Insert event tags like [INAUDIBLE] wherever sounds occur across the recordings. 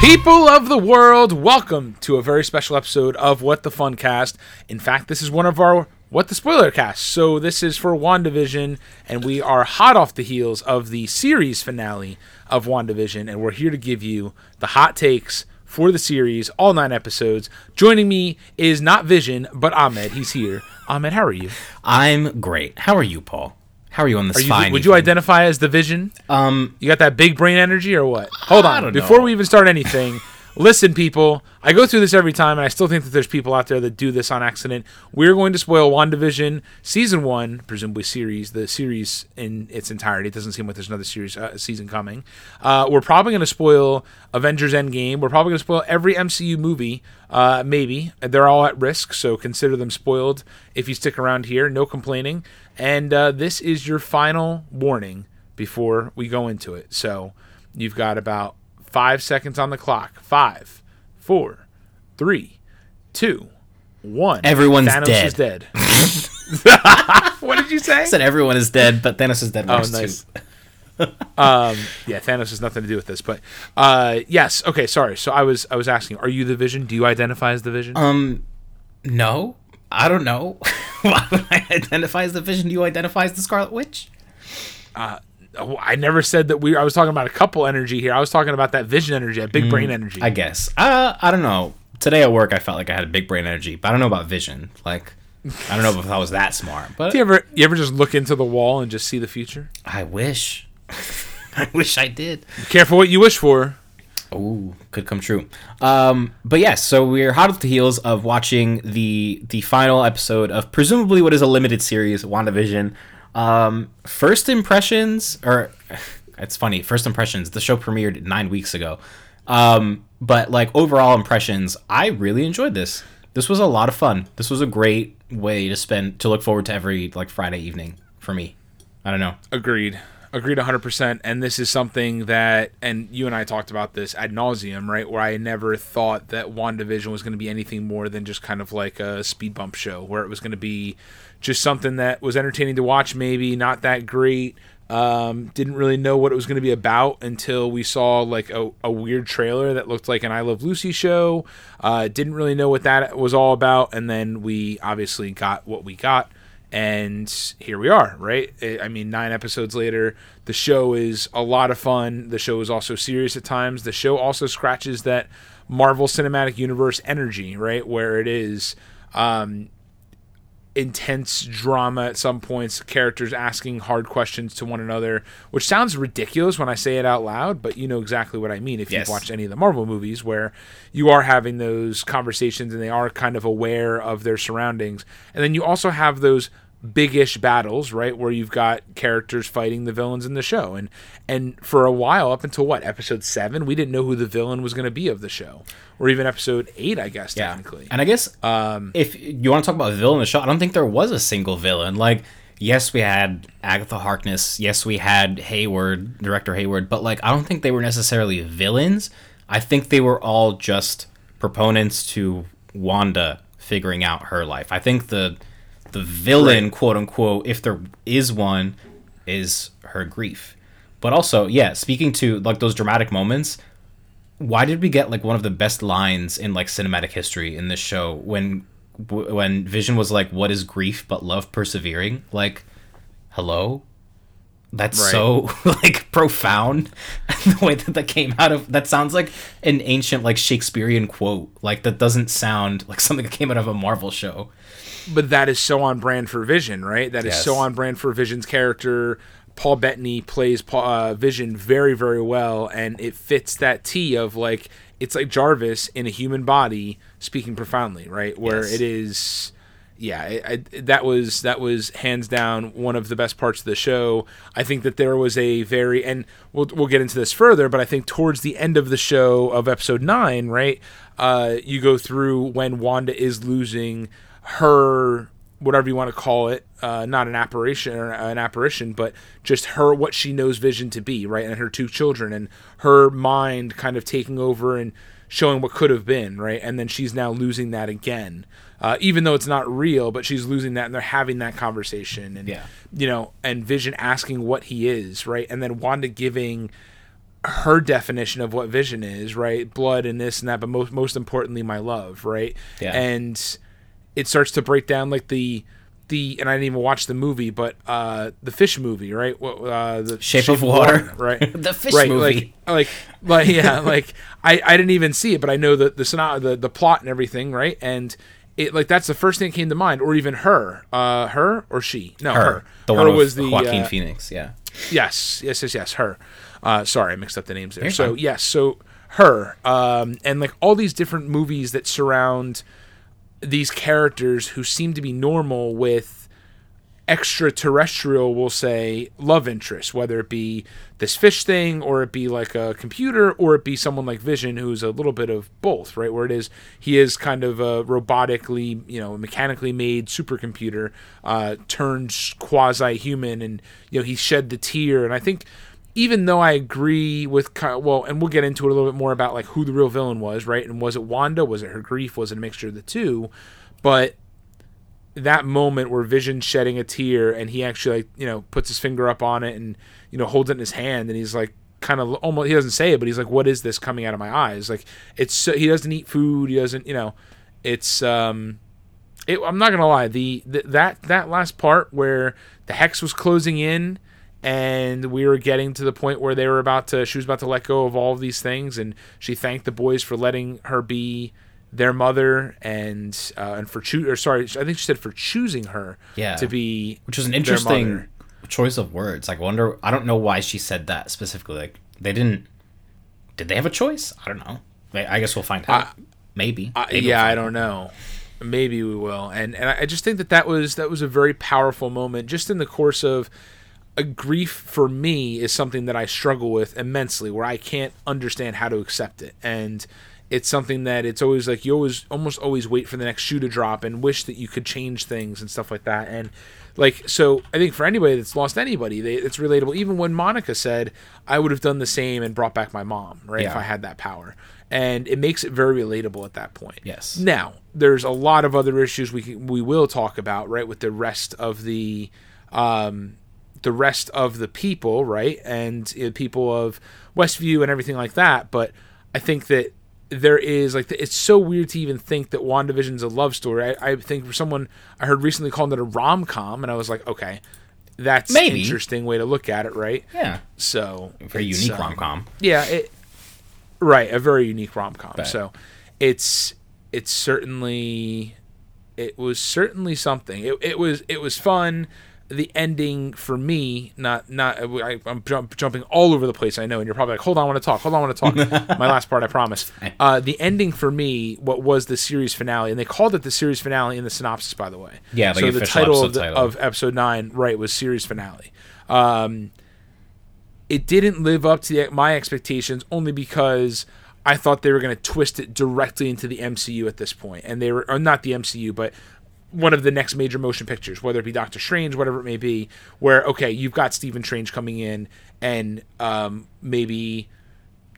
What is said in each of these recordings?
People of the world, welcome to a very special episode of What the Fun Cast. In fact, this is one of our What the Spoiler Cast. So this is for WandaVision, and we are hot off the heels of the series finale of WandaVision, and we're here to give you the hot takes for the series, all nine episodes. Joining me is not Vision, but Ahmed. He's here. Ahmed, how are you? I'm great. How are you, Paul? How are you on this Are you would you identify as the Vision? Um, You got that big brain energy or what? Hold I on. don't Before know. we even start anything, [LAUGHS] listen, people. I go through this every time, and I still think that there's people out there that do this on accident. We're going to spoil WandaVision season one, presumably series, the series in its entirety. It doesn't seem like there's another series uh, season coming. Uh, we're probably going to spoil Avengers Endgame. We're probably going to spoil every MCU movie. Uh, maybe they're all at risk, so consider them spoiled if you stick around here. No complaining. And uh, this is your final warning before we go into it. So you've got about five seconds on the clock. Five, four, three, two, one. Everyone's Thanos dead. is dead. [LAUGHS] [LAUGHS] what did you say? I said everyone is dead, but Thanos is dead. Oh, nice. um, yeah, Thanos has nothing to do with this, but uh, yes. Okay, sorry. So I was I was asking, are you the Vision? Do you identify as the Vision? Um, no, I don't know. [LAUGHS] [LAUGHS] Why would I identify as the Vision? Do you identify as the Scarlet Witch? Oh, I never said that we. I was talking about a couple energy here. I was talking about that Vision energy, that big brain energy. Mm, I guess. Uh, I don't know. Today at work, I felt like I had a big brain energy, but I don't know about Vision. Like, I don't know if I was that smart, but Do you ever you ever just look into the wall and just see the future? I wish. [LAUGHS] I wish I did. Careful what you wish for. Ooh, could come true. Um, but yes, so we're hot off the heels of watching the the final episode of presumably what is a limited series, WandaVision. Um, first impressions, or [LAUGHS] it's funny, first impressions. The show premiered nine weeks ago, um, but like overall impressions, I really enjoyed this. This was a lot of fun. This was a great way to spend to look forward to every like Friday evening for me. I don't know. Agreed. Agreed 100%. And this is something that, and you and I talked about this ad nauseum, right? Where I never thought that WandaVision was going to be anything more than just kind of like a speed bump show, where it was going to be just something that was entertaining to watch, maybe not that great. Um, didn't really know what it was going to be about until we saw like a, a weird trailer that looked like an I Love Lucy show. Uh, didn't really know what that was all about. And then we obviously got what we got and here we are right? I- mean nine episodes later the show is a lot of fun. The show is also serious at times. The show also scratches that marvel cinematic universe energy right? Where it is um intense drama at some points characters asking hard questions to one another which sounds ridiculous when i say it out loud but you know exactly what i mean if Yes. you've watched any of the marvel movies where you are having those conversations and they are kind of aware of their surroundings and then you also have those big-ish battles right where you've got characters fighting the villains in the show and and for a while up until what episode 7 we didn't know who the villain was going to be of the show or even episode 8 i guess technically And I guess um if you want to talk about a villain in the show, I don't think there was a single villain. Like, yes, we had Agatha Harkness. Yes, we had Hayward, director Hayward. But like, I don't think they were necessarily villains. I think they were all just proponents to Wanda figuring out her life. I think the the villain, Right. quote unquote, if there is one, is her grief. But also, yeah, speaking to like those dramatic moments, why did we get like one of the best lines in like cinematic history in this show when when Vision was like, "What is grief but love persevering?" Like, hello. That's Right. so [LAUGHS] like profound. [LAUGHS] the way that that came out of that sounds like an ancient like Shakespearean quote. Like that doesn't sound like something that came out of a Marvel show. But that is so on brand for Vision, right? That is Yes. so on brand for Vision's character. Paul Bettany plays Paul, uh, Vision very, very well, and it fits that T of like it's like Jarvis in a human body speaking profoundly, right? Where Yes. it is, yeah, I, I, that was that was hands down one of the best parts of the show. I think that there was a very, and we'll we'll get into this further, but I think towards the end of the show of episode nine, right, uh, you go through when Wanda is losing her whatever you want to call it, uh, not an apparition or an apparition, but just her what she knows Vision to be, right, and her two children, and her mind kind of taking over and showing what could have been, right, and then she's now losing that again, uh, even though it's not real, but she's losing that, and they're having that conversation, and Yeah. you know, and Vision asking what he is, right, and then Wanda giving her definition of what vision is, right? Blood and this and that, but most most importantly, my love, right? Yeah. And it starts to break down like the the and I didn't even watch the movie, but uh the fish movie, right? What uh the Shape of Water. right? [LAUGHS] The fish right, movie. Like like like yeah, [LAUGHS] like I I didn't even see it, but I know the the the the plot and everything, right? And it like that's the first thing that came to mind, or even her, uh, her or she? No, her. Her, the her one was the Joaquin uh, Phoenix. Yeah. Yes, yes, yes, yes. Her. Uh, sorry, I mixed up the names there. You're so fine. yes, so her, um, and like all these different movies that surround these characters who seem to be normal with extraterrestrial, we'll say, love interest, whether it be this fish thing or it be like a computer or it be someone like Vision who's a little bit of both, right? Where it is he is kind of a robotically, you know, mechanically made supercomputer uh, turned quasi human, and you know he shed the tear, and I think. Even though I agree with well, and we'll get into it a little bit more about like who the real villain was, right? And was it Wanda? Was it her grief? Was it a mixture of the two? But that moment where Vision shedding a tear and he actually like you know puts his finger up on it and you know holds it in his hand and he's like kind of almost he doesn't say it but he's like what is this coming out of my eyes like it's so, he doesn't eat food he doesn't you know it's um it, I'm not gonna lie the, the that that last part where the hex was closing in and we were getting to the point where they were about to she was about to let go of all of these things and she thanked the boys for letting her be their mother and uh, and for choo- or sorry I think she said for choosing her Yeah. to be Which was an interesting choice of words. Like, wonder. I don't know why she said that specifically. Like, they didn't. Did they have a choice? I don't know. I I guess we'll find out. Maybe. Uh, Maybe yeah, we'll I don't know. Maybe we will, and and I just think that that was that was a very powerful moment, just in the course of a grief for me is something that I struggle with immensely, where I can't understand how to accept it, and it's something that it's always like you always almost always wait for the next shoe to drop and wish that you could change things and stuff like that, and like so I think for anybody that's lost anybody, they, it's relatable. Even when Monica said, "I would have done the same and brought back my mom," right, if I had that power, and it makes it very relatable at that point. Yes. Now, there's a lot of other issues we can, we will talk about, right, with the rest of the um, the rest of the people, right, and uh, people of Westview and everything like that. But I think that there is like it's so weird to even think that WandaVision's a love story. I, I think for someone I heard recently called it a rom com, and I was like, okay, that's an interesting way to look at it, right? Yeah. So Very unique um, rom com. yeah, it right, a very unique rom com. So it's it's certainly it was certainly something. It, it was it was fun. The ending for me, not not I, I'm jump, jumping all over the place. I know, and you're probably like, "Hold on, I want to talk. Hold on, I want to talk." [LAUGHS] My last part, I promise. [LAUGHS] Uh, the ending for me, what was the series finale, and they called it the series finale in the synopsis, by the way. Yeah, like so the the title, of, the, title. of episode nine, right, was series finale. Um, it didn't live up to the, my expectations only because I thought they were going to twist it directly into the MCU at this point, and they were not the MCU, but one of the next major motion pictures, whether it be Doctor Strange, whatever it may be, where okay, you've got Stephen Strange coming in and um, maybe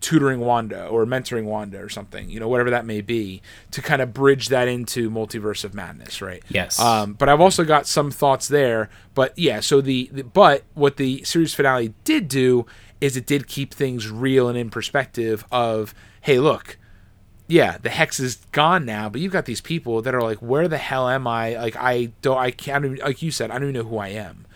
tutoring Wanda or mentoring Wanda or something, you know, whatever that may be, to kind of bridge that into Multiverse of Madness, right? Yes. Um, but I've also got some thoughts there. But yeah, so the, the but what the series finale did do is it did keep things real and in perspective of, hey, look, yeah, the hex is gone now, but you've got these people that are like, where the hell am I? Like, I don't, I can't, even, like you said, I don't even know who I am.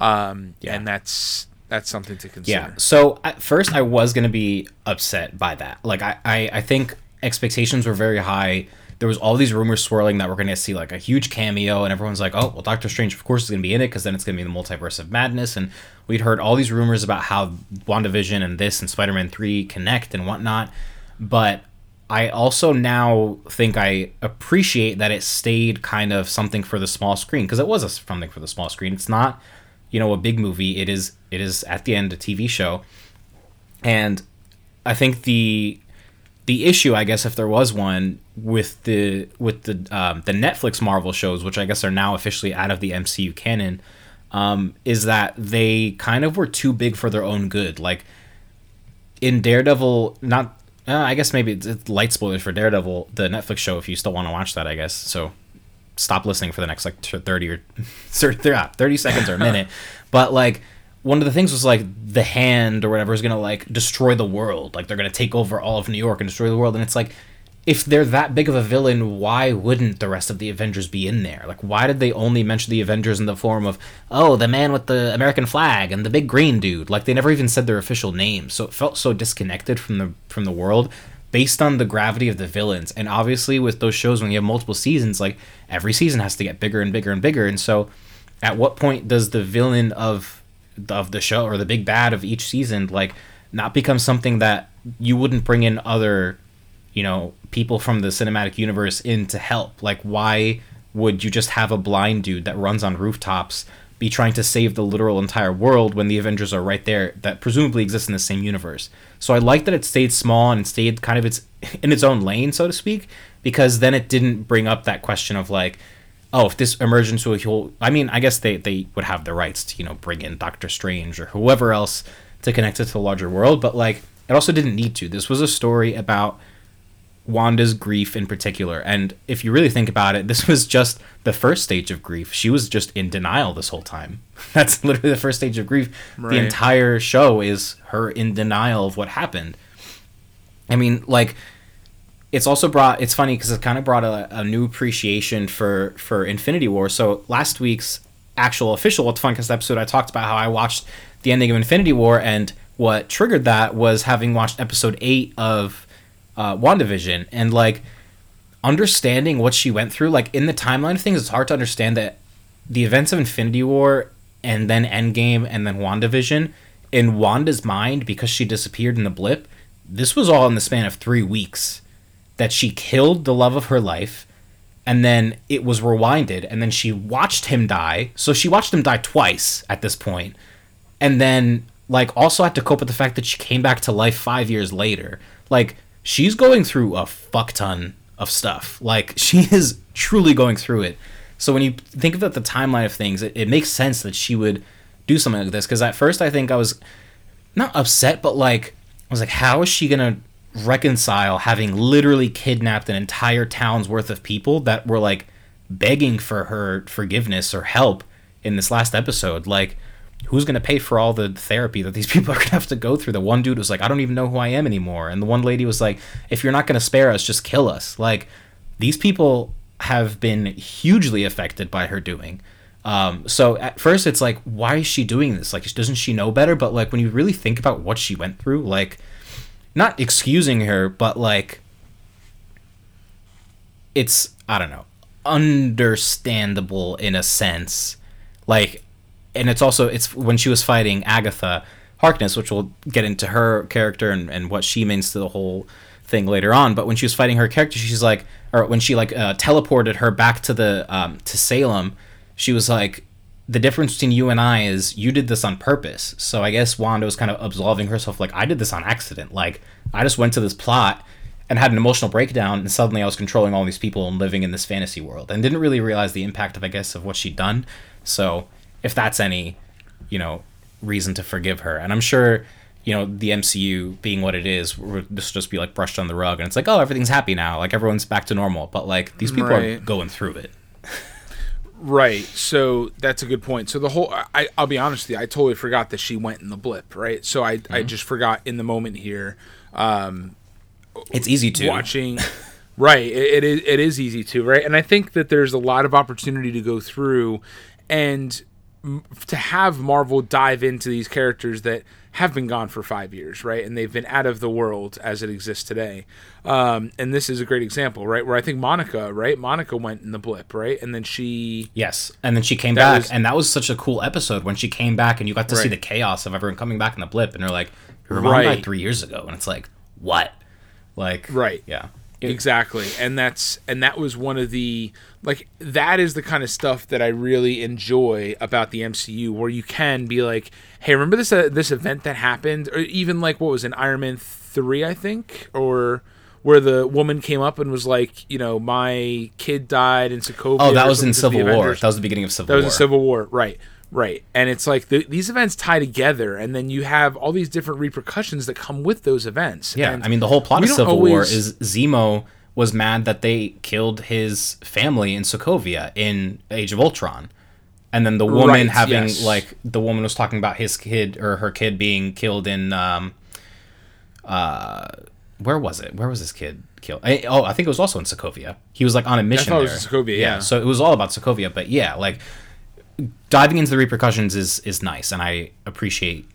Um, Yeah. and that's that's something to consider. Yeah. So at first, I was gonna be upset by that. Like, I, I, I think expectations were very high. There was all these rumors swirling that we're gonna see like a huge cameo, and everyone's like, "Oh, well, Doctor Strange, of course, is gonna be in it because then it's gonna be the multiverse of madness." And we'd heard all these rumors about how WandaVision and this and Spider-Man Three connect and whatnot. But I also now think I appreciate that it stayed kind of something for the small screen because it was a, something for the small screen. It's not, you know, a big movie. It is. It is at the end a TV show, and I think the the issue, I guess, if there was one with the with the um, the Netflix Marvel shows, which I guess are now officially out of the MCU canon, um, is that they kind of were too big for their own good. Like in Daredevil, not uh, I guess maybe it's, it's light spoilers for Daredevil, the Netflix show. If you still want to watch that, I guess so. Stop listening for the next like thirty or [LAUGHS] thirty thirty seconds or a minute. [LAUGHS] But like one of the things was like the hand or whatever is gonna like destroy the world. Like they're gonna take over all of New York and destroy the world. And it's like, if they're that big of a villain, why wouldn't the rest of the Avengers be in there? Like, why did they only mention the Avengers in the form of, oh, the man with the American flag and the big green dude? Like, they never even said their official names, so it felt so disconnected from the from the world, based on the gravity of the villains. And obviously, with those shows, when you have multiple seasons, like every season has to get bigger and bigger and bigger. And so, at what point does the villain of of the show or the big bad of each season like not become something that you wouldn't bring in other you know people from the cinematic universe in to help like why would you just have a blind dude that runs on rooftops be trying to save the literal entire world when the avengers are right there that presumably exist in the same universe so i like that it stayed small and stayed kind of its [LAUGHS] in its own lane so to speak because then it didn't bring up that question of like oh, if this a whole, I mean, I guess they, they would have the rights to, you know, bring in Doctor Strange or whoever else to connect it to the larger world, but like, it also didn't need to. This was a story about Wanda's grief in particular. And if you really think about it, this was just the first stage of grief. She was just in denial this whole time. [LAUGHS] That's literally the first stage of grief. Right. The entire show is her in denial of what happened. I mean, like, it's also brought it's funny because it kind of brought a, a, new appreciation for for infinity war so last week's actual official what's funcast episode i talked about how i watched the ending of infinity war and what triggered that was having watched episode 8 of uh, wandavision and like understanding what she went through like in the timeline of things it's hard to understand that the events of infinity war and then endgame and then wandavision in wanda's mind because she disappeared in the blip this was all in the span of three weeks that she killed the love of her life and then it was rewinded and then she watched him die. So she watched him die twice at this point. And then like also had to cope with the fact that she came back to life five years later. Like she's going through a fuck ton of stuff. Like [LAUGHS] she is truly going through it. So when you think about the timeline of things it, it makes sense that she would do something like this. Because at first i think i was not upset but like i was like how is she gonna reconcile having literally kidnapped an entire town's worth of people that were like begging for her forgiveness or help in this last episode. Like, who's going to pay for all the therapy that these [LAUGHS] people are going to have to go through? The one dude was like, I don't even know who I am anymore. And the one lady was like, if you're not going to spare us, just kill us. Like, these people have been hugely affected by her doing. Um, so at first it's like, why is she doing this? Like, doesn't she know better? But like, when you really think about what she went through, like, not excusing her, but like it's I don't know, understandable in a sense. Like and it's also it's when she was fighting Agatha Harkness, which we'll get into her character and, and what she means to the whole thing later on. But when she was fighting her character, she's like, or when she like uh, teleported her back to the um, to Salem, she was like, the difference between you and I is you did this on purpose. So I guess Wanda was kind of absolving herself, like, I did this on accident. Like, I just went to this plot and had an emotional breakdown, and suddenly I was controlling all these people and living in this fantasy world, and didn't really realize the impact of, I guess, of what she'd done. So if that's any, you know, reason to forgive her, and I'm sure, you know, the MCU being what it is, this just be like brushed on the rug, and it's like, oh, everything's happy now, like everyone's back to normal, but like these people right. are going through it. Right. So that's a good point. So the whole I I'll be honest with you, I totally forgot that she went in the blip, right? So I mm-hmm. I just forgot in the moment here. Um it's easy to watching right it, it is it is easy to right and i think that there's a lot of opportunity to go through and to have marvel dive into these characters that have been gone for five years, right? And they've been out of the world as it exists today. Um, and this is a great example, right? Where I think Monica, right? Monica went in the blip, right? And then she. Yes. And then she came back. Was, and that was such a cool episode when she came back and you got to right. see the chaos of everyone coming back in the blip. And they're like, mom right. three years ago. And it's like, what? Like, right. Yeah. Exactly. And that's, and that was one of the, like that is the kind of stuff that I really enjoy about the MCU, where you can be like, "Hey, remember this uh, this event that happened?" Or even like what was in Iron Man three, I think, or where the woman came up and was like, you know, my kid died in Sokovia. Oh, that was in Civil War. That was the beginning of Civil War. That was in Civil War, right? Right. And it's like the, these events tie together, and then you have all these different repercussions that come with those events. Yeah, and I mean, the whole plot of Civil always... War is Zemo was mad that they killed his family in Sokovia in Age of Ultron. and then the woman Right, having yes. like the woman was talking about his kid or her kid being killed in um uh where was it where was this kid killed I, oh i think it was also in sokovia he was like on a mission there was in Sokovia, yeah. so it was all about sokovia but yeah like diving into the repercussions is is nice and i appreciate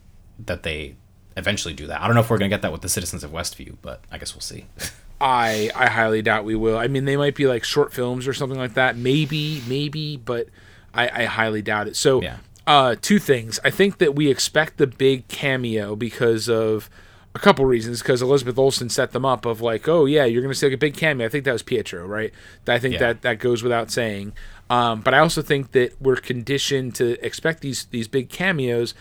that they eventually do that i don't know if we're gonna get that with the citizens of westview but i guess we'll see [LAUGHS] I I highly doubt we will. I mean, they might be like short films or something like that. Maybe, maybe, but I, I highly doubt it. So, Yeah. uh, two things. I think that we expect the big cameo because of a couple reasons. Because Elizabeth Olsen set them up of like, oh yeah, you're gonna see like a big cameo. I think that was Pietro, right? I think Yeah. that that goes without saying. Um, but I also think that we're conditioned to expect these these big cameos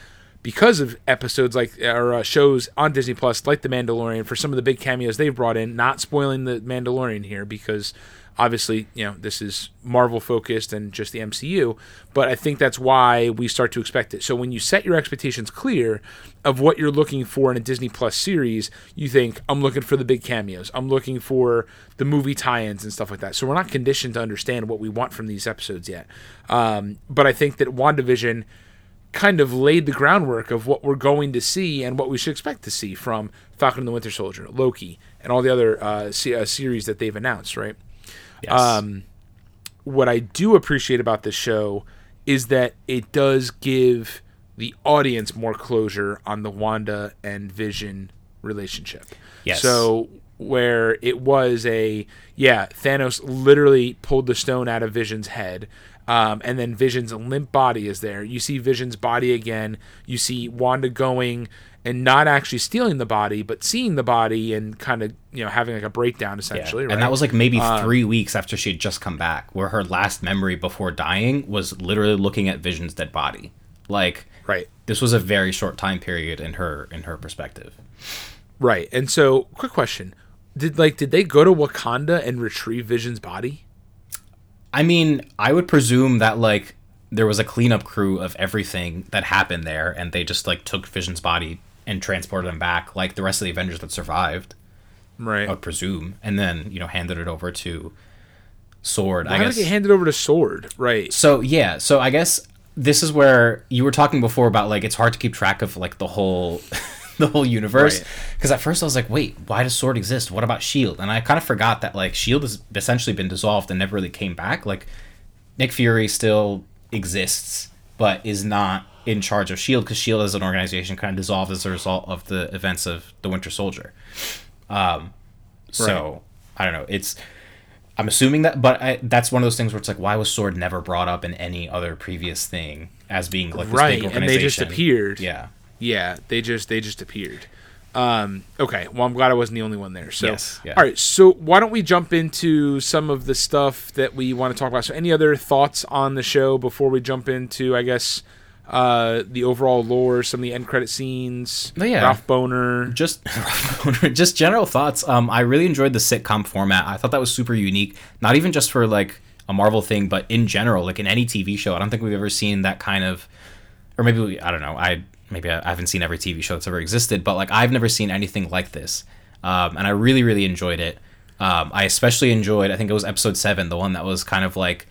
because of episodes like or uh, shows on Disney Plus, like The Mandalorian, for some of the big cameos they've brought in. Not spoiling the Mandalorian here because obviously you know this is Marvel focused and just the MCU, but I think that's why we start to expect it. So when you set your expectations clear of what you're looking for in a Disney Plus series, you think I'm looking for the big cameos, I'm looking for the movie tie-ins and stuff like that. So we're not conditioned to understand what we want from these episodes yet. Um, but I think that WandaVision kind of laid the groundwork of what we're going to see and what we should expect to see from Falcon and the Winter Soldier, Loki, and all the other uh, uh, series that they've announced, right? Yes Um, what I do appreciate about this show is that it does give the audience more closure on the Wanda and Vision relationship. Yes. So where it was a yeah, Thanos literally pulled the stone out of Vision's head. Um, and then Vision's limp body is there. You see Vision's body again. You see Wanda going and not actually stealing the body, but seeing the body and kind of you know having like a breakdown Yeah. essentially. Right? And that was like maybe Um, three weeks after she had just come back, where her last memory before dying was literally looking at Vision's dead body. Like, right. this was a very short time period in her in her perspective. Right. And so, quick question: Did like did they go to Wakanda and retrieve Vision's body? I mean, I would presume that like there was a cleanup crew of everything that happened there, and they just like took Vision's body and transported them back, like the rest of the Avengers that survived. Right. I would presume, and then you know handed it over to Sword. How I did guess it get handed over to Sword? Right. So yeah, so I guess this is where you were talking before about like it's hard to keep track of like the whole [LAUGHS] the whole universe Right. because at first I was like, wait, why does Sword exist? What about Shield? And I kind of forgot that like Shield has essentially been dissolved and never really came back. Like Nick Fury still exists, but is not in charge of Shield because Shield as an organization kind of dissolved as a result of the events of the Winter Soldier. Um, so I don't know. It's I'm assuming that, but I, that's one of those things where it's like, why was Sword never brought up in any other previous thing as being like this Right, and they just appeared. Yeah. Yeah. They just they just appeared. Um, okay. Well, I'm glad I wasn't the only one there. So, Yes, yeah. all right. So, why don't we jump into some of the stuff that we want to talk about? So, any other thoughts on the show before we jump into, I guess, uh, the overall lore, some of the end credit scenes, Oh, yeah. Ralph Bohner. Just [LAUGHS] just general thoughts. Um, I really enjoyed the sitcom format. I thought that was super unique. Not even just for like a Marvel thing, but in general, like in any TV show. I don't think we've ever seen that kind of, or maybe we, I don't know. I maybe I haven't seen every TV show that's ever existed, but like I've never seen anything like this, um, and I really really enjoyed it. Um, I especially enjoyed. I think it was episode seven, the one that was kind of like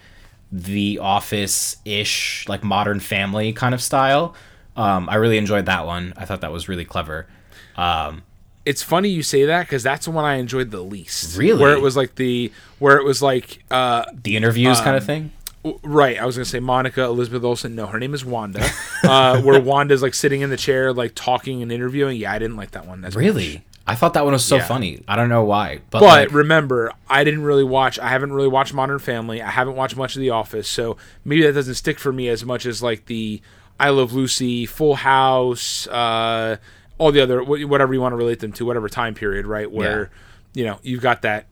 the office ish, like Modern Family kind of style. Um, I really enjoyed that one. I thought that was really clever. Um, it's funny you say that because that's the one I enjoyed the least. Really? Where it was like the where it was like uh the interviews kind of Um, thing. w- right. I was gonna say Monica Elizabeth Olsen. No, her name is Wanda. uh, where [LAUGHS] Wanda's like sitting in the chair, like talking and interviewing. Yeah, I didn't like that one. As much. I thought that one was so Yeah. funny. I don't know why, but, But like, remember, I didn't really watch. I haven't really watched Modern Family. I haven't watched much of The Office, so maybe that doesn't stick for me as much as like the I Love Lucy, Full House, uh, all the other whatever you want to relate them to, whatever time period, right? Where you know you've got that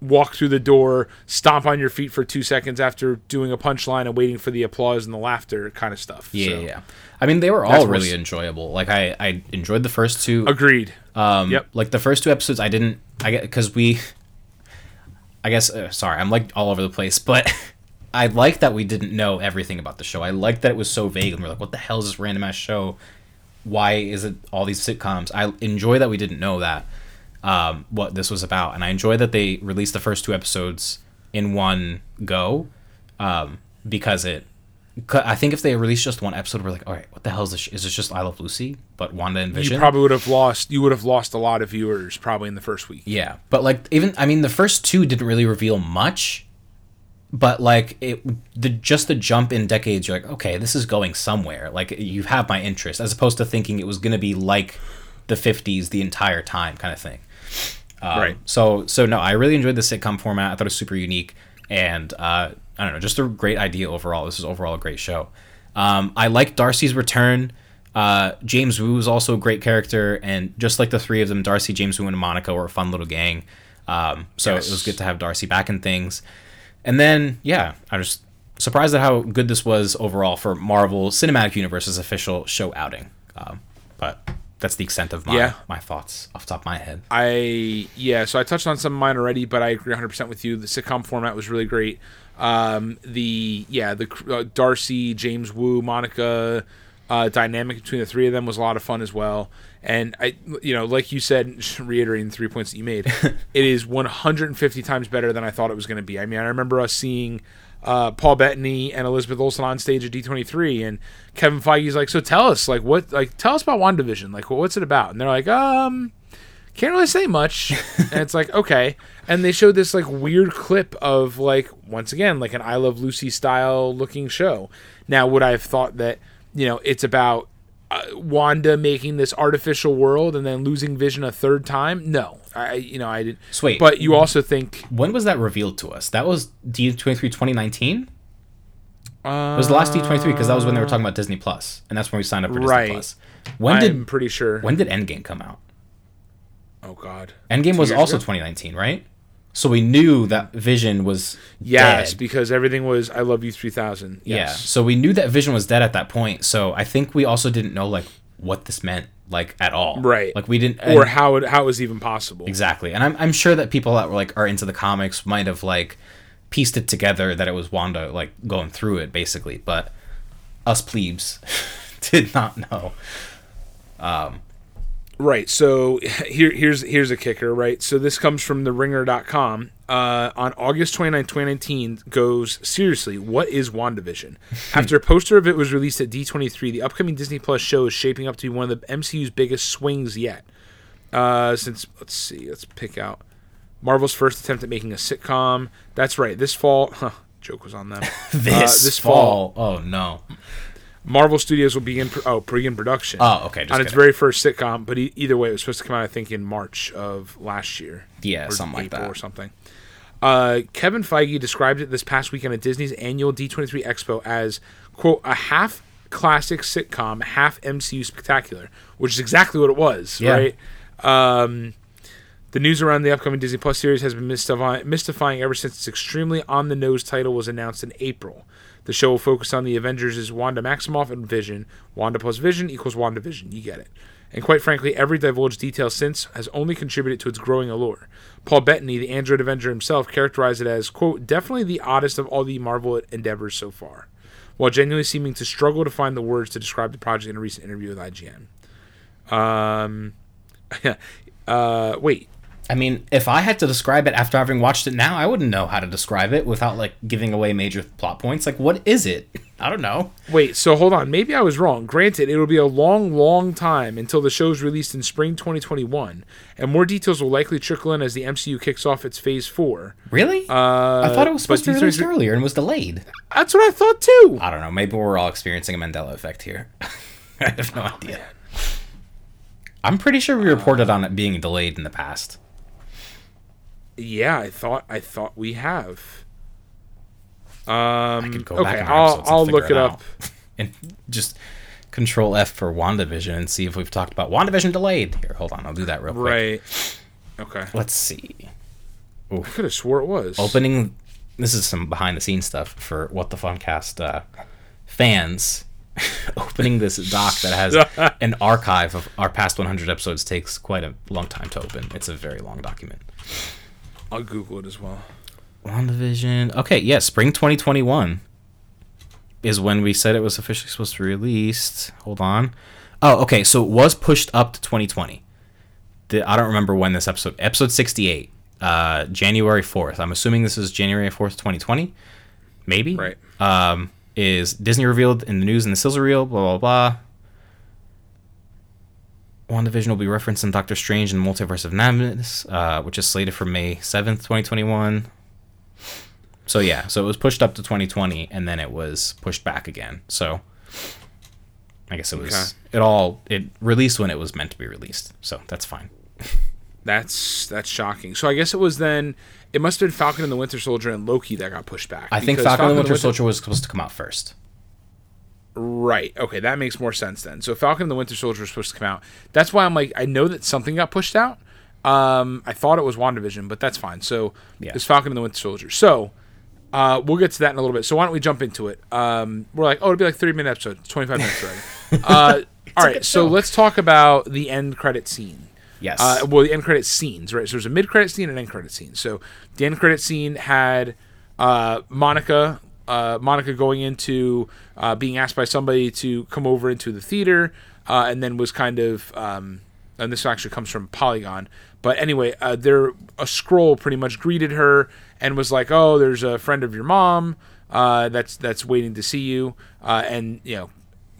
walk through the door, stomp on your feet for two seconds after doing a punchline and waiting for the applause and the laughter kind of stuff. yeah, So, yeah. I mean, they were all what's- really enjoyable. Like I, I enjoyed the first two. Agreed. Um, Yep. Like the first two episodes, I didn't. I get because we. I guess uh, sorry, I'm like all over the place, but [LAUGHS] I like that we didn't know everything about the show. I like that it was so vague, and we're like, "What the hell is this random ass show? Why is it all these sitcoms?" I enjoy that we didn't know that um, what this was about, and I enjoy that they released the first two episodes in one go um, because it 'cause I think if they released just one episode, we're like, all right, what the hell is this? Is this just I Love Lucy, but Wanda and Vision? You probably would have lost. You would have lost a lot of viewers probably in the first week. Yeah, but like even I mean the first two didn't really reveal much, but like it the just the jump in decades you're like okay this is going somewhere like you have my interest as opposed to thinking it was going to be like the 50s the entire time kind of thing. Um, Right. So so no, I really enjoyed the sitcom format. I thought it was super unique and uh, I don't know, just a great idea overall. This is overall a great show. Um, I like Darcy's return. Uh, James Woo is also a great character, and just like the three of them, Darcy, James Woo, and Monica were a fun little gang. Um, so Yes. it was good to have Darcy back in things. And then, yeah, I'm just surprised at how good this was overall for Marvel Cinematic Universe's official show outing. Um, but that's the extent of my Yeah. my thoughts off the top of my head. I yeah, so I touched on some of mine already, but I agree 100% with you. The sitcom format was really great. Um, the yeah, the uh, Darcy, James Woo, Monica uh, dynamic between the three of them was a lot of fun as well. And I, you know, like you said, [LAUGHS] reiterating the three points that you made, [LAUGHS] it is 150 times better than I thought it was going to be. I mean, I remember us seeing uh, Paul Bettany and Elizabeth Olsen on stage at D23, and Kevin Feige's like, "So tell us, like, what, like, tell us about WandaVision, like, what's it about?" And they're like, "Um, can't really say much [LAUGHS] and it's like okay and they showed this like weird clip of like once again like an i love lucy style looking show now would i have thought that you know it's about uh, wanda making this artificial world and then losing vision a third time no i you know i didn't So wait, but you also think when was that revealed to us? That was D23 2019? uh, It was the last D23 because that was when they were talking about Disney Plus, and that's when we signed up for Disney Right. Plus. When i'm did pretty sure when did Endgame come out? Oh god Endgame Two was also ago? 2019, right? So we knew that Vision was yes dead. because everything was i love you 3000 Yeah. yes So we knew that Vision was dead at that point. So I think we also didn't know like what this meant like at all. Right. Like we didn't or and- how it how it was even possible exactly. And I'm I'm sure that people that were like are into the comics might have like pieced it together that it was Wanda like going through it basically, but us plebes [LAUGHS] did not know. Um, Right. So here here's here's a kicker, right? So this comes from the ringer.com. Uh, on August 29, 2019 goes seriously, what is WandaVision? [LAUGHS] After a poster of it was released at D23, the upcoming Disney Plus show is shaping up to be one of the MCU's biggest swings yet. Uh, since let's see, let's pick out Marvel's first attempt at making a sitcom. That's right. This fall, [LAUGHS] huh, joke was on them. [LAUGHS] This, this fall. Oh no. Marvel Studios will begin pr- oh begin production. Oh, okay. On its kidding. very first sitcom, but e- either way, it was supposed to come out, I think, in March of last year. Yeah, something like that. or something. Uh, Kevin Feige described it this past weekend at Disney's annual D23 Expo as quote a half classic sitcom, half MCU spectacular, which is exactly what it was, Yeah. right? Um, the news around the upcoming Disney Plus series has been mystifying, mystifying ever since its extremely on the nose title was announced in April. The show will focus on the Avengers' as Wanda Maximoff and Vision. Wanda plus Vision equals WandaVision. You get it. And quite frankly, every divulged detail since has only contributed to its growing allure. Paul Bettany, the Android Avenger himself, characterized it as, quote, definitely the oddest of all the Marvel endeavors so far, while genuinely seeming to struggle to find the words to describe the project in a recent interview with IGN. Um, [LAUGHS] uh, wait, I mean, if I had to describe it after having watched it now, I wouldn't know how to describe it without like giving away major plot points. Like, what is it? [LAUGHS] I don't know. Wait, so hold on. Maybe I was wrong. Granted, it'll be a long, long time until the show's released in spring 2021, and more details will likely trickle in as the MCU kicks off its Phase 4. Really? Uh, I thought it was supposed to be released D23 earlier and was delayed. That's what I thought too. I don't know. Maybe we're all experiencing a Mandela effect here. [LAUGHS] I have no idea. I'm pretty sure we reported on it being delayed in the past. Yeah, I thought I thought we have. Um, I could go okay, back in our I'll and I'll look it up. [LAUGHS] and just control F for WandaVision and see if we've talked about WandaVision delayed. Here, hold on. I'll do that real quick. Right. Okay. Let's see. I could have swore it was. opening this is some behind the scenes stuff for what the funcast uh, fans [LAUGHS] opening this doc that has [LAUGHS] an archive of our past 100 episodes takes quite a long time to open it's a very long document I'll Google it as well. WandaVision. okay yeah spring 2021 is when we said it was officially supposed to be released hold on oh okay so it was pushed up to 2020 the, i don't remember when this episode episode 68 uh january 4th i'm assuming this is january 4th 2020 maybe Right. um is Disney revealed in the news in the sizzle reel, blah blah blah. WandaVision will be referenced in Doctor Strange and the Multiverse of Madness, uh, which is slated for May 7th, 2021. So yeah, so it was pushed up to 2020 and then it was pushed back again. So I guess it was Okay. it all it released when it was meant to be released. So that's fine. That's that's shocking. So I guess it was then. It must have been Falcon and the Winter Soldier and Loki that got pushed back. I think because Falcon and the Winter Soldier was supposed to come out first. Right. Okay, that makes more sense then. So Falcon and the Winter Soldier was supposed to come out. That's why I'm like, I know that something got pushed out. Um, I thought it was WandaVision, but that's fine. So Yeah. it's Falcon and the Winter Soldier. So uh, we'll get to that in a little bit. So why don't we jump into it? Um, we're like, oh, it'll be like 30 minute episode, 25 minutes already. [LAUGHS] uh, all right. So let's talk about the end credit scene. Yes. Uh, well, the end credit scenes, right? So there's a mid credit scene and an end credit scene. So the end credit scene had uh, Monica, uh, Monica going into uh, being asked by somebody to come over into the theater, uh, and then was kind of, um, and this actually comes from Polygon. But anyway, uh, there a Skrull pretty much greeted her and was like, "Oh, there's a friend of your mom uh, that's that's waiting to see you," uh, and you know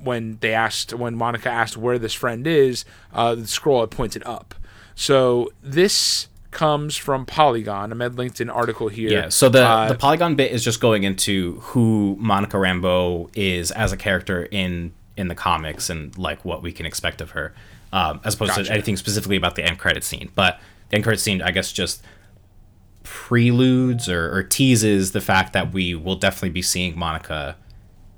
when they asked when Monica asked where this friend is, the Skrull had pointed up. So this comes from Polygon. Ahmed linked an article here. Yeah, so the Uh, the Polygon bit is just going into who Monica Rambeau is as a character in in the comics and like what we can expect of her, um, as opposed Gotcha. to anything specifically about the end credit scene. But the end credit scene, I guess, just preludes or, or teases the fact that we will definitely be seeing Monica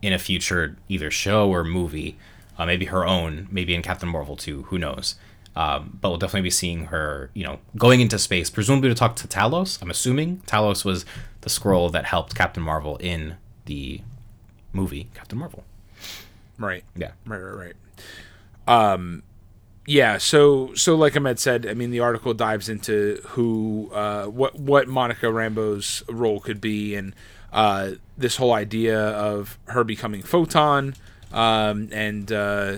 in a future either show or movie, uh, maybe her own, maybe in Captain Marvel too. Who knows? Um, but we'll definitely be seeing her, you know, going into space, presumably to talk to Talos. I'm assuming Talos was the Skrull that helped Captain Marvel in the movie Captain Marvel. right. Yeah. Right, right, right. Um, yeah. So, so like Ahmed said, I mean, the article dives into who, uh, what, what Monica Rambeau's role could be, and uh, this whole idea of her becoming Photon, um, and uh,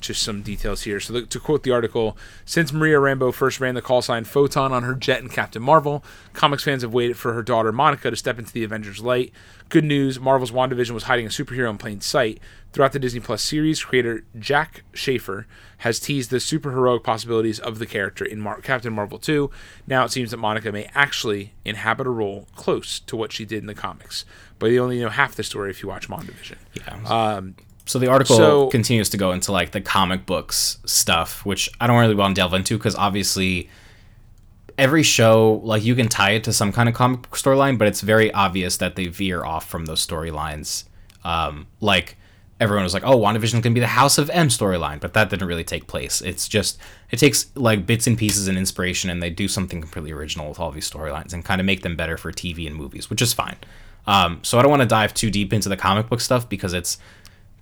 just some details here. So, the, to quote the article, since Maria Rambeau first ran the call sign Photon on her jet in Captain Marvel, comics fans have waited for her daughter Monica to step into the Avengers' light. Good news Marvel's WandaVision was hiding a superhero in plain sight. Throughout the Disney Plus series, creator Jac Schaeffer has teased the superheroic possibilities of the character in Mar- Captain Marvel 2. Now it seems that Monica may actually inhabit a role close to what she did in the comics, but you only know half the story if you watch WandaVision. Yeah. Um, so the article so- continues to go into like the comic books stuff, which I don't really want to delve into because obviously every show like you can tie it to some kind of comic storyline, but it's very obvious that they veer off from those storylines. Um, like everyone was like, "Oh, WandaVision can be the House of M storyline," but that didn't really take place. It's just it takes like bits and pieces and inspiration, and they do something completely original with all these storylines and kind of make them better for TV and movies, which is fine. Um, so I don't want to dive too deep into the comic book stuff because it's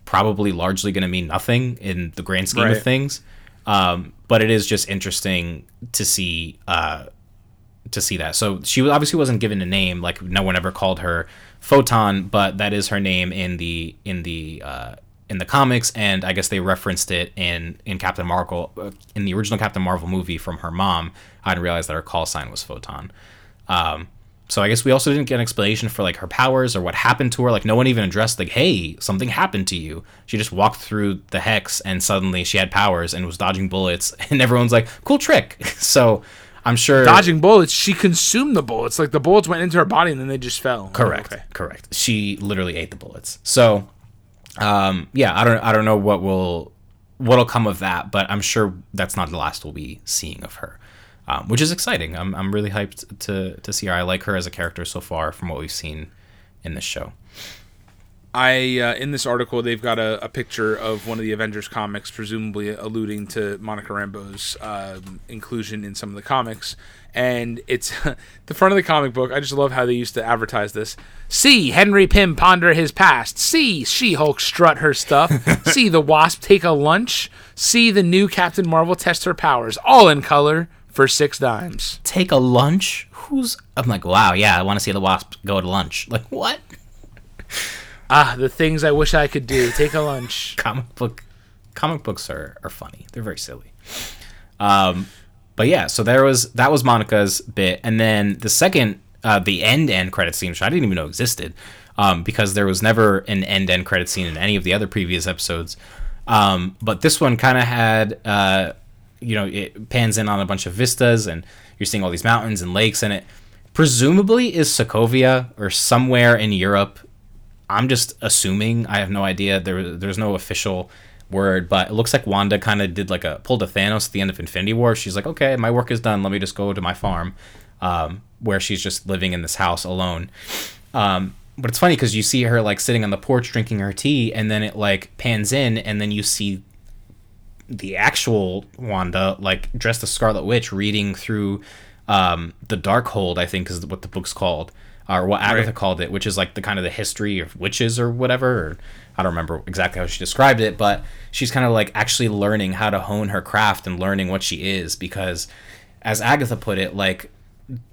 probably largely going to mean nothing in the grand scheme Right. of things. Um, but it is just interesting to see uh, to see that. So she obviously wasn't given a name. Like no one ever called her Photon, but that is her name in the in the uh, in the comics, and I guess they referenced it in in Captain Marvel uh, in the original Captain Marvel movie from her mom. I didn't realize that her call sign was Photon. Um, so I guess we also didn't get an explanation for like her powers or what happened to her. Like no one even addressed like, hey, something happened to you. She just walked through the hex and suddenly she had powers and was dodging bullets, [LAUGHS] and everyone's like, cool trick. [LAUGHS] so I'm sure Dodging bullets, she consumed the bullets. Like the bullets went into her body and then they just fell. Correct. Okay. Correct. She literally ate the bullets. So, um, yeah, I don't, I don't know what will, what'll come of that, but I'm sure that's not the last we'll be seeing of her, um, which is exciting. I'm, I'm really hyped to, to see her. I like her as a character so far from what we've seen in this show. I uh, in this article they've got a, a picture of one of the Avengers comics, presumably alluding to Monica Rambeau's um, inclusion in some of the comics, and it's [LAUGHS] the front of the comic book. I just love how they used to advertise this. See Henry Pym ponder his past. See She Hulk strut her stuff. [LAUGHS] See the Wasp take a lunch. See the new Captain Marvel test her powers, all in color for six dimes. Take a lunch? Who's, I'm like, wow, yeah, I want to see the wasp go to lunch. [LAUGHS] Like, what? Ah, the things I wish I could do. Take a lunch. [LAUGHS] comic book comic books are, are funny. They're very silly. Um, but yeah, so there was that was Monica's bit, and then the second, uh, the end end credit scene, which I didn't even know existed, um, because there was never an end end credit scene in any of the other previous episodes. Um, but this one kind of had, uh, you know, it pans in on a bunch of vistas, and you're seeing all these mountains and lakes, and it presumably is Sokovia or somewhere in Europe. I'm just assuming. I have no idea. There, there's no official word, but it looks like Wanda kind of did like a pulled a Thanos at the end of Infinity War. She's like, okay, my work is done. Let me just go to my farm, um, where she's just living in this house alone. Um, but it's funny because you see her like sitting on the porch drinking her tea, and then it like pans in, and then you see the actual Wanda like dressed as Scarlet Witch reading through um, the Darkhold. I think is what the book's called, or what Agatha Right. called it, which is like the kind of the history of witches or whatever. Or, I don't remember exactly how she described it, but she's kind of like actually learning how to hone her craft and learning what she is because, as Agatha put it, like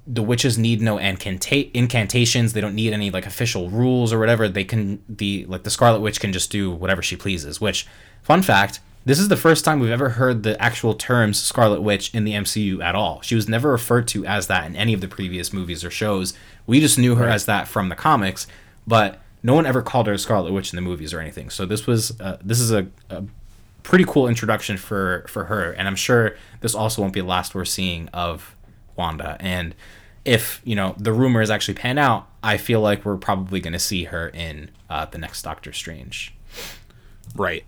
the witches need no incanta- incantations. They don't need any like official rules or whatever. They can the like the Scarlet Witch can just do whatever she pleases. Which, fun fact, this is the first time we've ever heard the actual terms Scarlet Witch in the MCU at all. She was never referred to as that in any of the previous movies or shows. We just knew her as that from the comics, but no one ever called her Scarlet Witch in the movies or anything. So this was uh, this is a, a pretty cool introduction for for her, and I'm sure this also won't be the last we're seeing of Wanda. And if you know the rumors actually pan out, I feel like we're probably going to see her in uh, the next Doctor Strange. Right.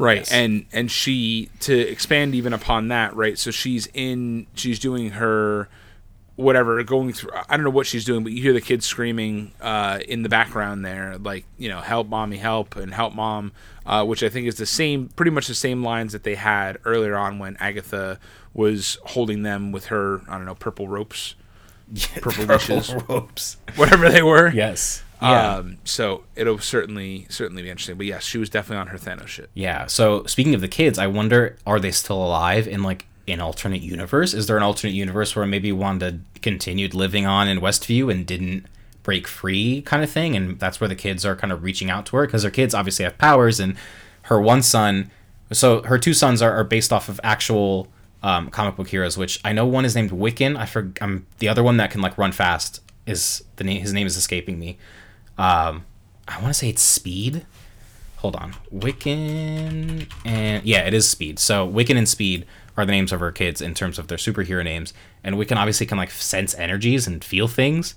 Right. Yes. And and she to expand even upon that, right? So she's in she's doing her whatever going through I don't know what she's doing, but you hear the kids screaming uh, in the background there, like, you know, help mommy, help and help mom, uh, which I think is the same pretty much the same lines that they had earlier on when Agatha was holding them with her, I don't know, purple ropes. [LAUGHS] Purple wishes. ropes. Whatever they were. Yes. Yeah. Um, so it'll certainly certainly be interesting. But yes, she was definitely on her Thanos shit. Yeah. So speaking of the kids, I wonder are they still alive in like an alternate universe? Is there an alternate universe where maybe Wanda continued living on in Westview and didn't break free kind of thing and that's where the kids are kind of reaching out to her because her kids obviously have powers and her one son so her two sons are, are based off of actual um, comic book heroes which i know one is named wiccan i for um, the other one that can like run fast is the name his name is escaping me um, i want to say it's speed. Hold on. Wiccan and yeah it is speed. So wiccan and speed are the names of her kids in terms of their superhero names and wiccan obviously can like sense energies and feel things.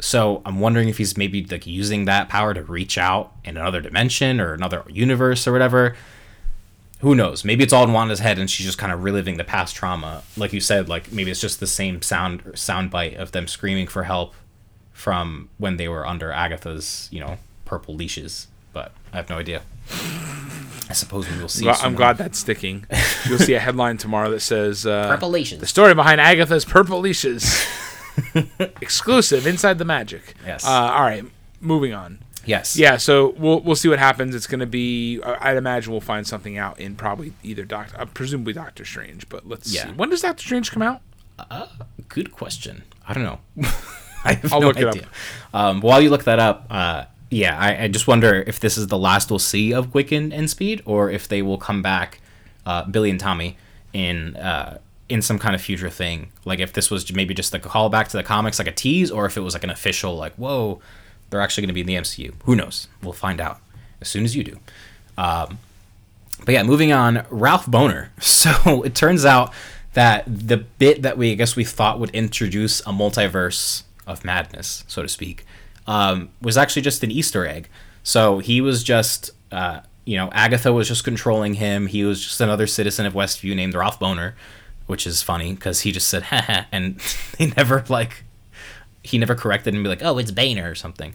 So i'm wondering if he's maybe like using that power to reach out in another dimension or another universe or whatever. Who knows? Maybe it's all in wanda's head and she's just kind of reliving the past trauma. Like you said like maybe it's just the same sound sound bite of them screaming for help from when they were under agatha's you know purple leashes but i have no idea i suppose we will see Gla- soon I'm glad that's sticking. You'll see a headline tomorrow that says uh, Purple leashes. The story behind Agatha's purple leashes, [LAUGHS] exclusive inside the magic. Yes. Uh, all right, moving on. yes Yeah, so we'll we'll see what happens. It's going to be. I- I'd imagine we'll find something out in probably either Doctor, uh, presumably Doctor Strange. But let's Yeah. see. When does Doctor Strange come out? Good question. I don't know. [LAUGHS] [LAUGHS] I have I'll no look it up. idea. Um, while you look that up, uh, yeah, I, I just wonder if this is the last we'll see of Wiccan and Speed, or if they will come back, uh, Billy and Tommy, in uh, in some kind of future thing. Like if this was maybe just like a callback to the comics, like a tease, or if it was like an official, like whoa, they're actually going to be in the MCU. Who knows? We'll find out as soon as you do. Um, but yeah, moving on, Ralph Bohner. [LAUGHS] So it turns out that the bit that we I guess we thought would introduce a multiverse of madness, so to speak, um, was actually just an Easter egg. So he was just, uh, you know, Agatha was just controlling him. He was just another citizen of Westview named Ralph Bohner, which is funny because he just said [LAUGHS] "haha," and [LAUGHS] he never like he never corrected and be like, "Oh, it's Boehner" or something.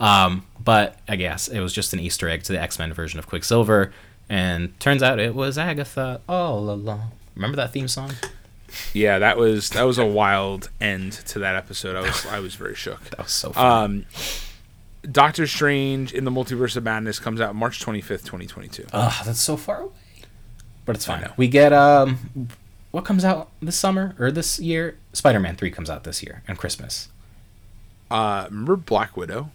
Um, but I guess it was just an Easter egg to the X Men version of Quicksilver, and turns out it was Agatha all along. Remember that theme song? Yeah, that was that was a wild end to that episode. I was I was very shook. [LAUGHS] That was so fun. Um, Doctor Strange in the Multiverse of Madness comes out March twenty fifth, twenty twenty two. Ugh, that's so far away. But it's fine. We get um, what comes out this summer or this year? Spider Man Three comes out this year and Christmas. Uh, remember Black Widow?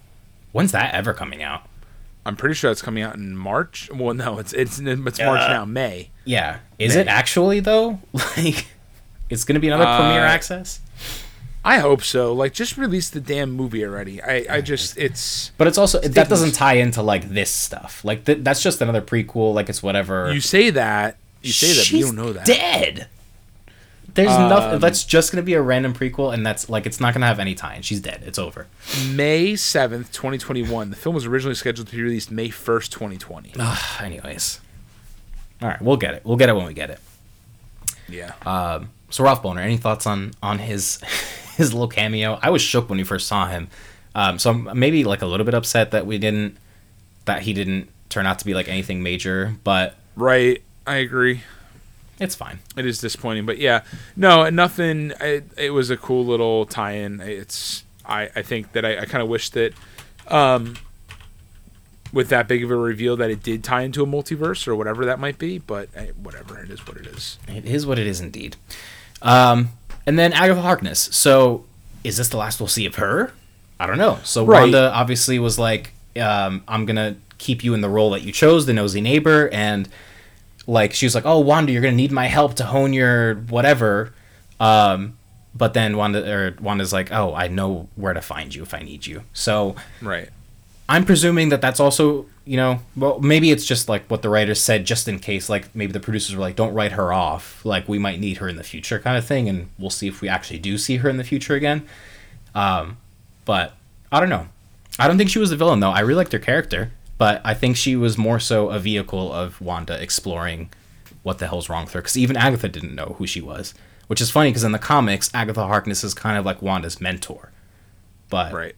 When's that ever coming out? I'm pretty sure it's coming out in March. Well, no, it's it's it's March now, May. Yeah, is May. it actually though? [LAUGHS] Like, it's gonna be another Uh, premiere access. I hope so. Like, just release the damn movie already. I, I just, it's. But it's also that doesn't tie into like this stuff. Like th- that's just another prequel. Like it's whatever. You say that, you say that, but you don't know that. Dead. There's Um, nothing. That's just gonna be a random prequel, and that's like it's not gonna have any tie-in. She's dead. It's over. May seventh, twenty twenty one. The film was originally scheduled to be released May first, twenty twenty. Anyways, all right, we'll get it. We'll get it when we get it. Yeah. Um, so Ralph Bohner, any thoughts on on his [LAUGHS] his little cameo? I was shook when we first saw him. Um, so I'm maybe like a little bit upset that we didn't that he didn't turn out to be like anything major, but right. I agree. it's fine. It is disappointing, but yeah, no, nothing. It, it was a cool little tie-in. It's I, I think that I, I kind of wish that, um, with that big of a reveal that it did tie into a multiverse or whatever that might be. But eh, whatever, it is what it is. It is what it is indeed. Um, and then Agatha Harkness. So is this the last we'll see of her? I don't know. So Right. Wanda obviously was like, um, I'm gonna keep you in the role that you chose, the nosy neighbor, and like she was like, oh Wanda, you're gonna need my help to hone your whatever. Um, but then Wanda or Wanda's like, oh, I know where to find you if I need you. So Right. I'm presuming that that's also, you know, well, maybe it's just like what the writers said, just in case, like maybe the producers were like, don't write her off. Like we might need her in the future, kind of thing, and we'll see if we actually do see her in the future again. Um, but I don't know. I don't think she was the villain though. I really liked her character, but I think she was more so a vehicle of Wanda exploring what the hell's wrong with her. Because even Agatha didn't know who she was, which is funny because in the comics, Agatha Harkness is kind of like Wanda's mentor. But Right.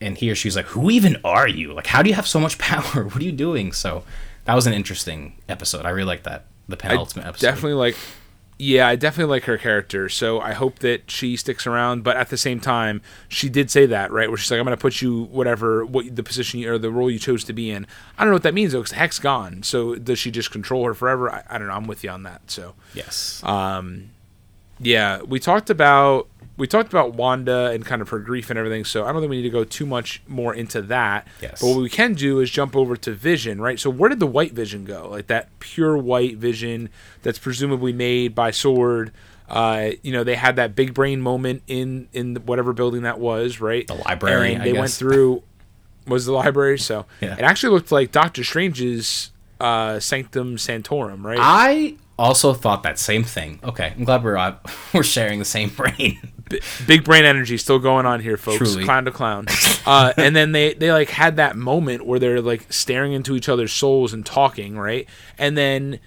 And he or she's like, "Who even are you? Like, how do you have so much [LAUGHS] power? What are you doing?" So that was an interesting episode. I really like that the penultimate I episode. definitely like. Yeah, I definitely like her character. So I hope that she sticks around. But at the same time, she did say that right, where she's like, "I'm going to put you whatever what the position you, or the role you chose to be in." I don't know what that means though, because Hex gone. So does she just control her forever? I, I don't know. I'm with you on that. So yes, um, yeah, we talked about we talked about Wanda and kind of her grief and everything. So I don't think we need to go too much more into that. Yes. But what we can do is jump over to Vision, right? So where did the white Vision go? Like that pure white Vision that's presumably made by Sword. Uh, you know, they had that big brain moment in in whatever building that was, right? The library, And they went through. Was the library? So Yeah. it actually looked like Doctor Strange's uh, Sanctum Sanctorum, right? I also thought that same thing. Okay, I'm glad we're uh, [LAUGHS] we're sharing the same brain. B- big brain energy still going on here, folks. Truly. Clown to clown. Uh, and then they they like had that moment where they're like staring into each other's souls and talking, right? And then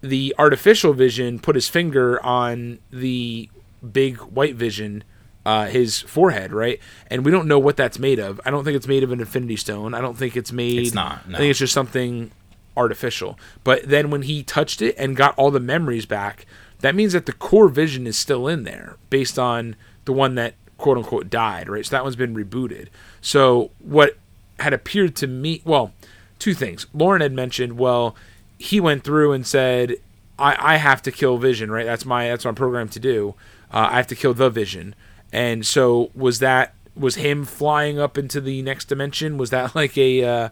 the artificial vision put his finger on the big white vision. Uh, his forehead, right? And we don't know what that's made of. I don't think it's made of an infinity stone. I don't think it's made. It's not, no. I think it's just something artificial. But then when he touched it and got all the memories back, that means that the core vision is still in there based on the one that quote unquote died, right? So that one's been rebooted. So what had appeared to me, well, two things. Lauren had mentioned, well, he went through and said, I, I have to kill Vision, right? That's my that's I'm programmed to do. Uh, I have to kill the Vision. And so was that was him flying up into the next dimension? Was that like a uh,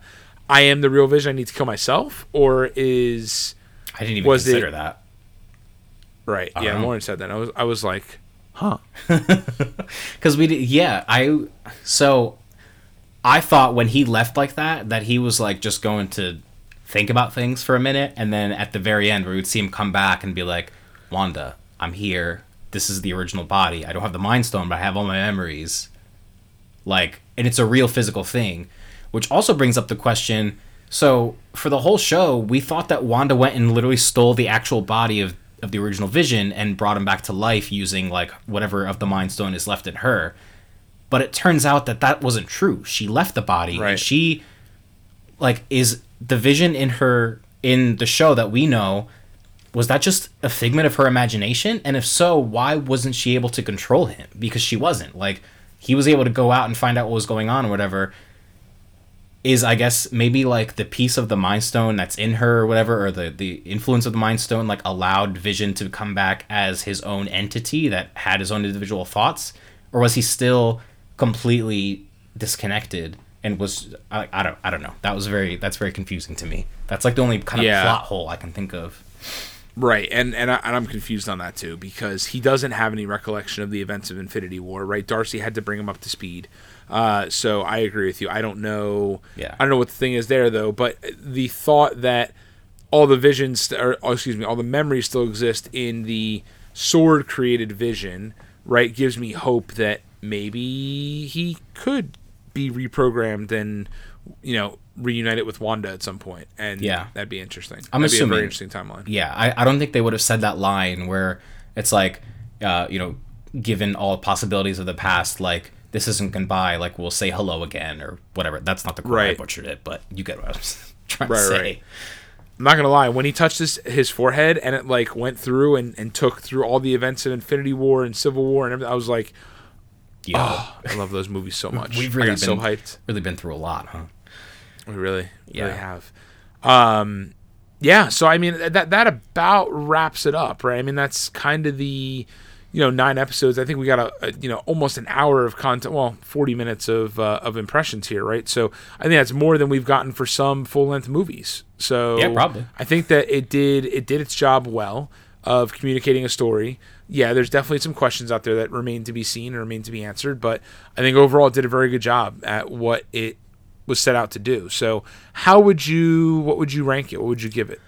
I am the real Vision? I need to kill myself, or is I didn't even Was consider it- that. right? I Yeah. Lauren said that. I was I was like, huh? [LAUGHS] Because we did, yeah. I so I thought when he left like that that he was like just going to think about things for a minute, and then at the very end, we would see him come back and be like, "Wanda, I'm here. This is the original body. I don't have the Mind Stone, but I have all my memories." Like, and it's a real physical thing, which also brings up the question. So for the whole show, we thought that Wanda went and literally stole the actual body of of the original Vision and brought him back to life using like whatever of the Mind Stone is left in her. But it turns out that that wasn't true. She left the body Right. and she like is the Vision in her in the show that we know was that just a figment of her imagination? And if so, why wasn't she able to control him? Because she wasn't. Like he was able to go out and find out what was going on or whatever. Is I guess maybe like the piece of the Mind Stone that's in her or whatever, or the the influence of the Mind Stone like allowed Vision to come back as his own entity that had his own individual thoughts, or was he still completely disconnected and was I, I don't I don't know. That was very that's very confusing to me. That's like the only kind of Yeah. plot hole I can think of. Right, and and, I, and I'm confused on that too because he doesn't have any recollection of the events of Infinity War. Right, Darcy had to bring him up to speed. Uh, so I agree with you. I don't know. Yeah. I don't know what the thing is there though, but the thought that all the visions, or oh, excuse me, all the memories still exist in the sword created vision, right, gives me hope that maybe he could be reprogrammed and you know reunite it with Wanda at some point, and Yeah. that'd be interesting. I'm that'd be a assuming- very interesting timeline. Yeah, I, I don't think they would have said that line where it's like, uh, you know, given all possibilities of the past, like this isn't goodbye, like we'll say hello again or whatever. That's not the quote. I Right. butchered it, but you get what I'm [LAUGHS] trying Right, to say. right. I'm not gonna lie. When he touched his his forehead and it like went through and, and took through all the events of Infinity War and Civil War and everything, I was like, Yo, oh, I love those movies so [LAUGHS] much. We've I really got so hyped. really been through a lot, huh? We really, really Yeah. have. Um, yeah. So I mean, that that about wraps it up, right? I mean, that's kind of the, you know, nine episodes. I think we got a, a you know almost an hour of content. Well, forty minutes of uh, of impressions here, right? So I think that's more than we've gotten for some full length movies. So Yeah, probably. I think that it did it did its job well of communicating a story. Yeah, there's definitely some questions out there that remain to be seen and remain to be answered, but I think overall it did a very good job at what it was set out to do. So, how would you what would you rank it? What would you give it?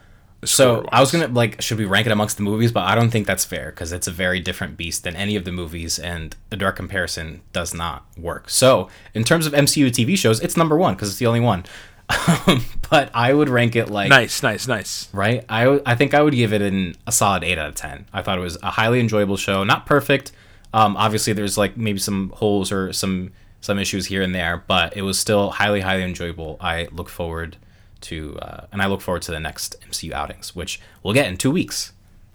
So I was gonna like, should we rank it amongst the movies? But I don't think that's fair because it's a very different beast than any of the movies, and a direct comparison does not work. So in terms of MCU TV shows, it's number one because it's the only one. [LAUGHS] But I would rank it like nice, nice, nice. right? I I think I would give it an, a solid 8 out of 10. I thought it was a highly enjoyable show. Not perfect. Um, obviously, there's like maybe some holes or some some issues here and there, but it was still highly, highly enjoyable. I look forward to, uh, and I look forward to the next MCU outings, which we'll get in two weeks.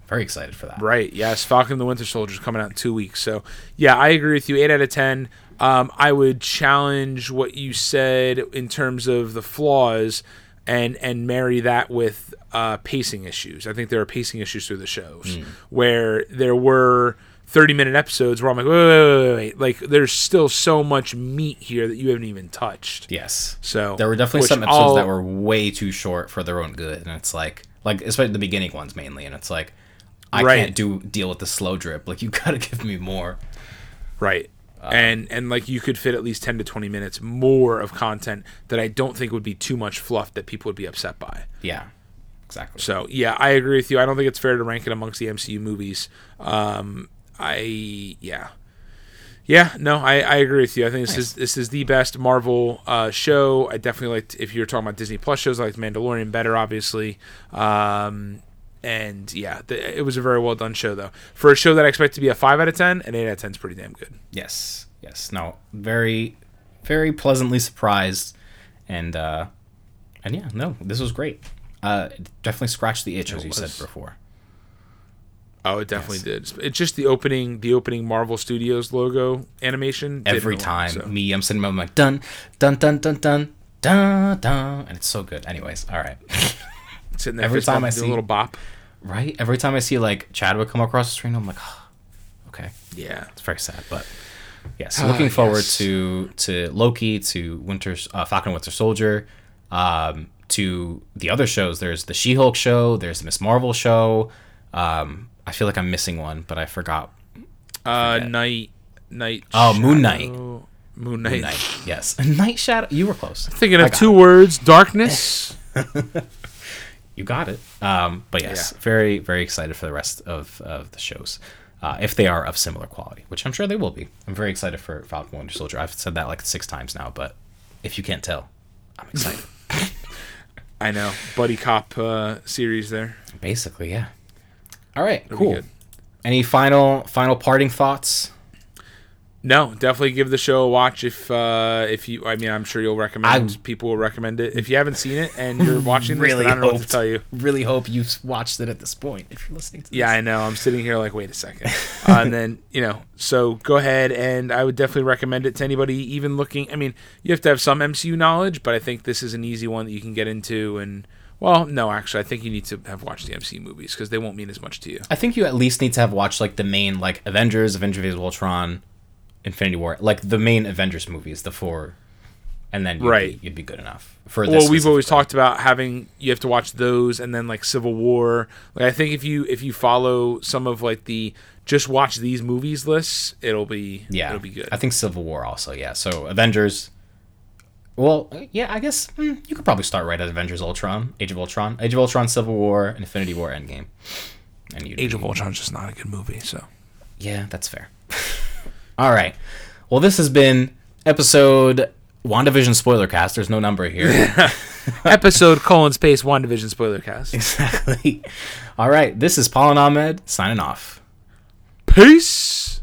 Very excited for that. Right. Yes. Falcon and the Winter Soldier is coming out in two weeks. So, yeah, I agree with you. Eight out of 10. Um, I would challenge what you said in terms of the flaws and, and marry that with uh, pacing issues. I think there are pacing issues through the shows where there were 30 minute episodes where I'm like, wait, wait, wait, wait, wait. Like, there's still so much meat here that you haven't even touched. Yes. So, There were definitely some episodes I'll- that were way too short for their own good, and it's like, like especially the beginning ones mainly, and it's like, I Right. can't do deal with the slow drip. Like you [LAUGHS] gotta give me more. Right. and and like you could fit at least 10 to 20 minutes more of content that I don't think would be too much fluff that people would be upset by. Yeah, exactly. So, yeah, I agree with you. I don't think it's fair to rank it amongst the MCU movies. Um I yeah. Yeah, no, I, I agree with you. I think this is this is the best Marvel uh, show. I definitely liked if you're talking about Disney Plus shows, I liked Mandalorian better, obviously. Um, and yeah, the, it was a very well done show though. For a show that I expect to be a five out of ten, an eight out of ten is pretty damn good. Yes, yes. No, very, very pleasantly surprised, and uh, and yeah, no, this was great. Uh, definitely scratched the itch, as you said before. Oh, it definitely did. It's just the opening, the opening Marvel Studios logo animation. Every it a lot, time, so. me, I'm sitting there, I'm like dun dun dun dun dun dun dun, and it's so good. Anyways, all right. [LAUGHS] sitting there every time I see- a little bop. right? Every time I see like Chadwick come across the screen, I'm like, oh, okay, Yeah, it's very sad, but yes, Ah, looking forward yes. to to Loki, to Winter uh, Falcon Winter Soldier, um, to the other shows. There's the She-Hulk show. There's the Miss Marvel show. Um, I feel like I'm missing one, but I forgot. uh, night, night. Oh, Moon Knight. Moon Knight. Moon Knight. Yes, [LAUGHS] Night Shadow. You were close. I'm Thinking of two it. words: darkness. [LAUGHS] You got it. Um, but yes, Yeah. very very excited for the rest of, of the shows. Uh, if they are of similar quality, which I'm sure they will be. I'm very excited for Falcon Winter Soldier. I've said that like six times now, but if you can't tell, I'm excited. [LAUGHS] I know, buddy cop uh, series there. Basically, yeah. All right, cool. Any final final parting thoughts? No, definitely give the show a watch if uh, if you. I mean, I'm sure you'll recommend. I- people will recommend it. If you haven't seen it and you're [LAUGHS] watching this, Really I don't know what to tell you. Really hope you've watched it at this point. If you're listening to this. Yeah, I know. I'm sitting here like, wait a second. [LAUGHS] uh, and then, you know, so go ahead and I would definitely recommend it to anybody even looking. I mean, you have to have some MCU knowledge, but I think this is an easy one that you can get into. And, well, no, actually, I think you need to have watched the MCU movies because they won't mean as much to you. I think you at least need to have watched like the main like Avengers, Avengers of Ultron, Infinity War, like the main Avengers movies, the four and then you'd, Right. be, you'd be good enough for this. well we've always talked about having you have to watch those and then like civil war like i think if you if you follow some of like the just watch these movies lists it'll be Yeah, it'll be good I think Civil War also. Yeah, so Avengers. Well, yeah, I guess hmm, you could probably start right at Avengers: Ultron, Age of Ultron, Age of Ultron, Civil War, Infinity War, Endgame, and you. age of ultron's just not a good movie so Yeah, that's fair. All right. Well, this has been episode WandaVision spoiler cast. There's no number here. [LAUGHS] episode colon space WandaVision spoiler cast exactly. All right. This is Paul and Ahmed signing off. peace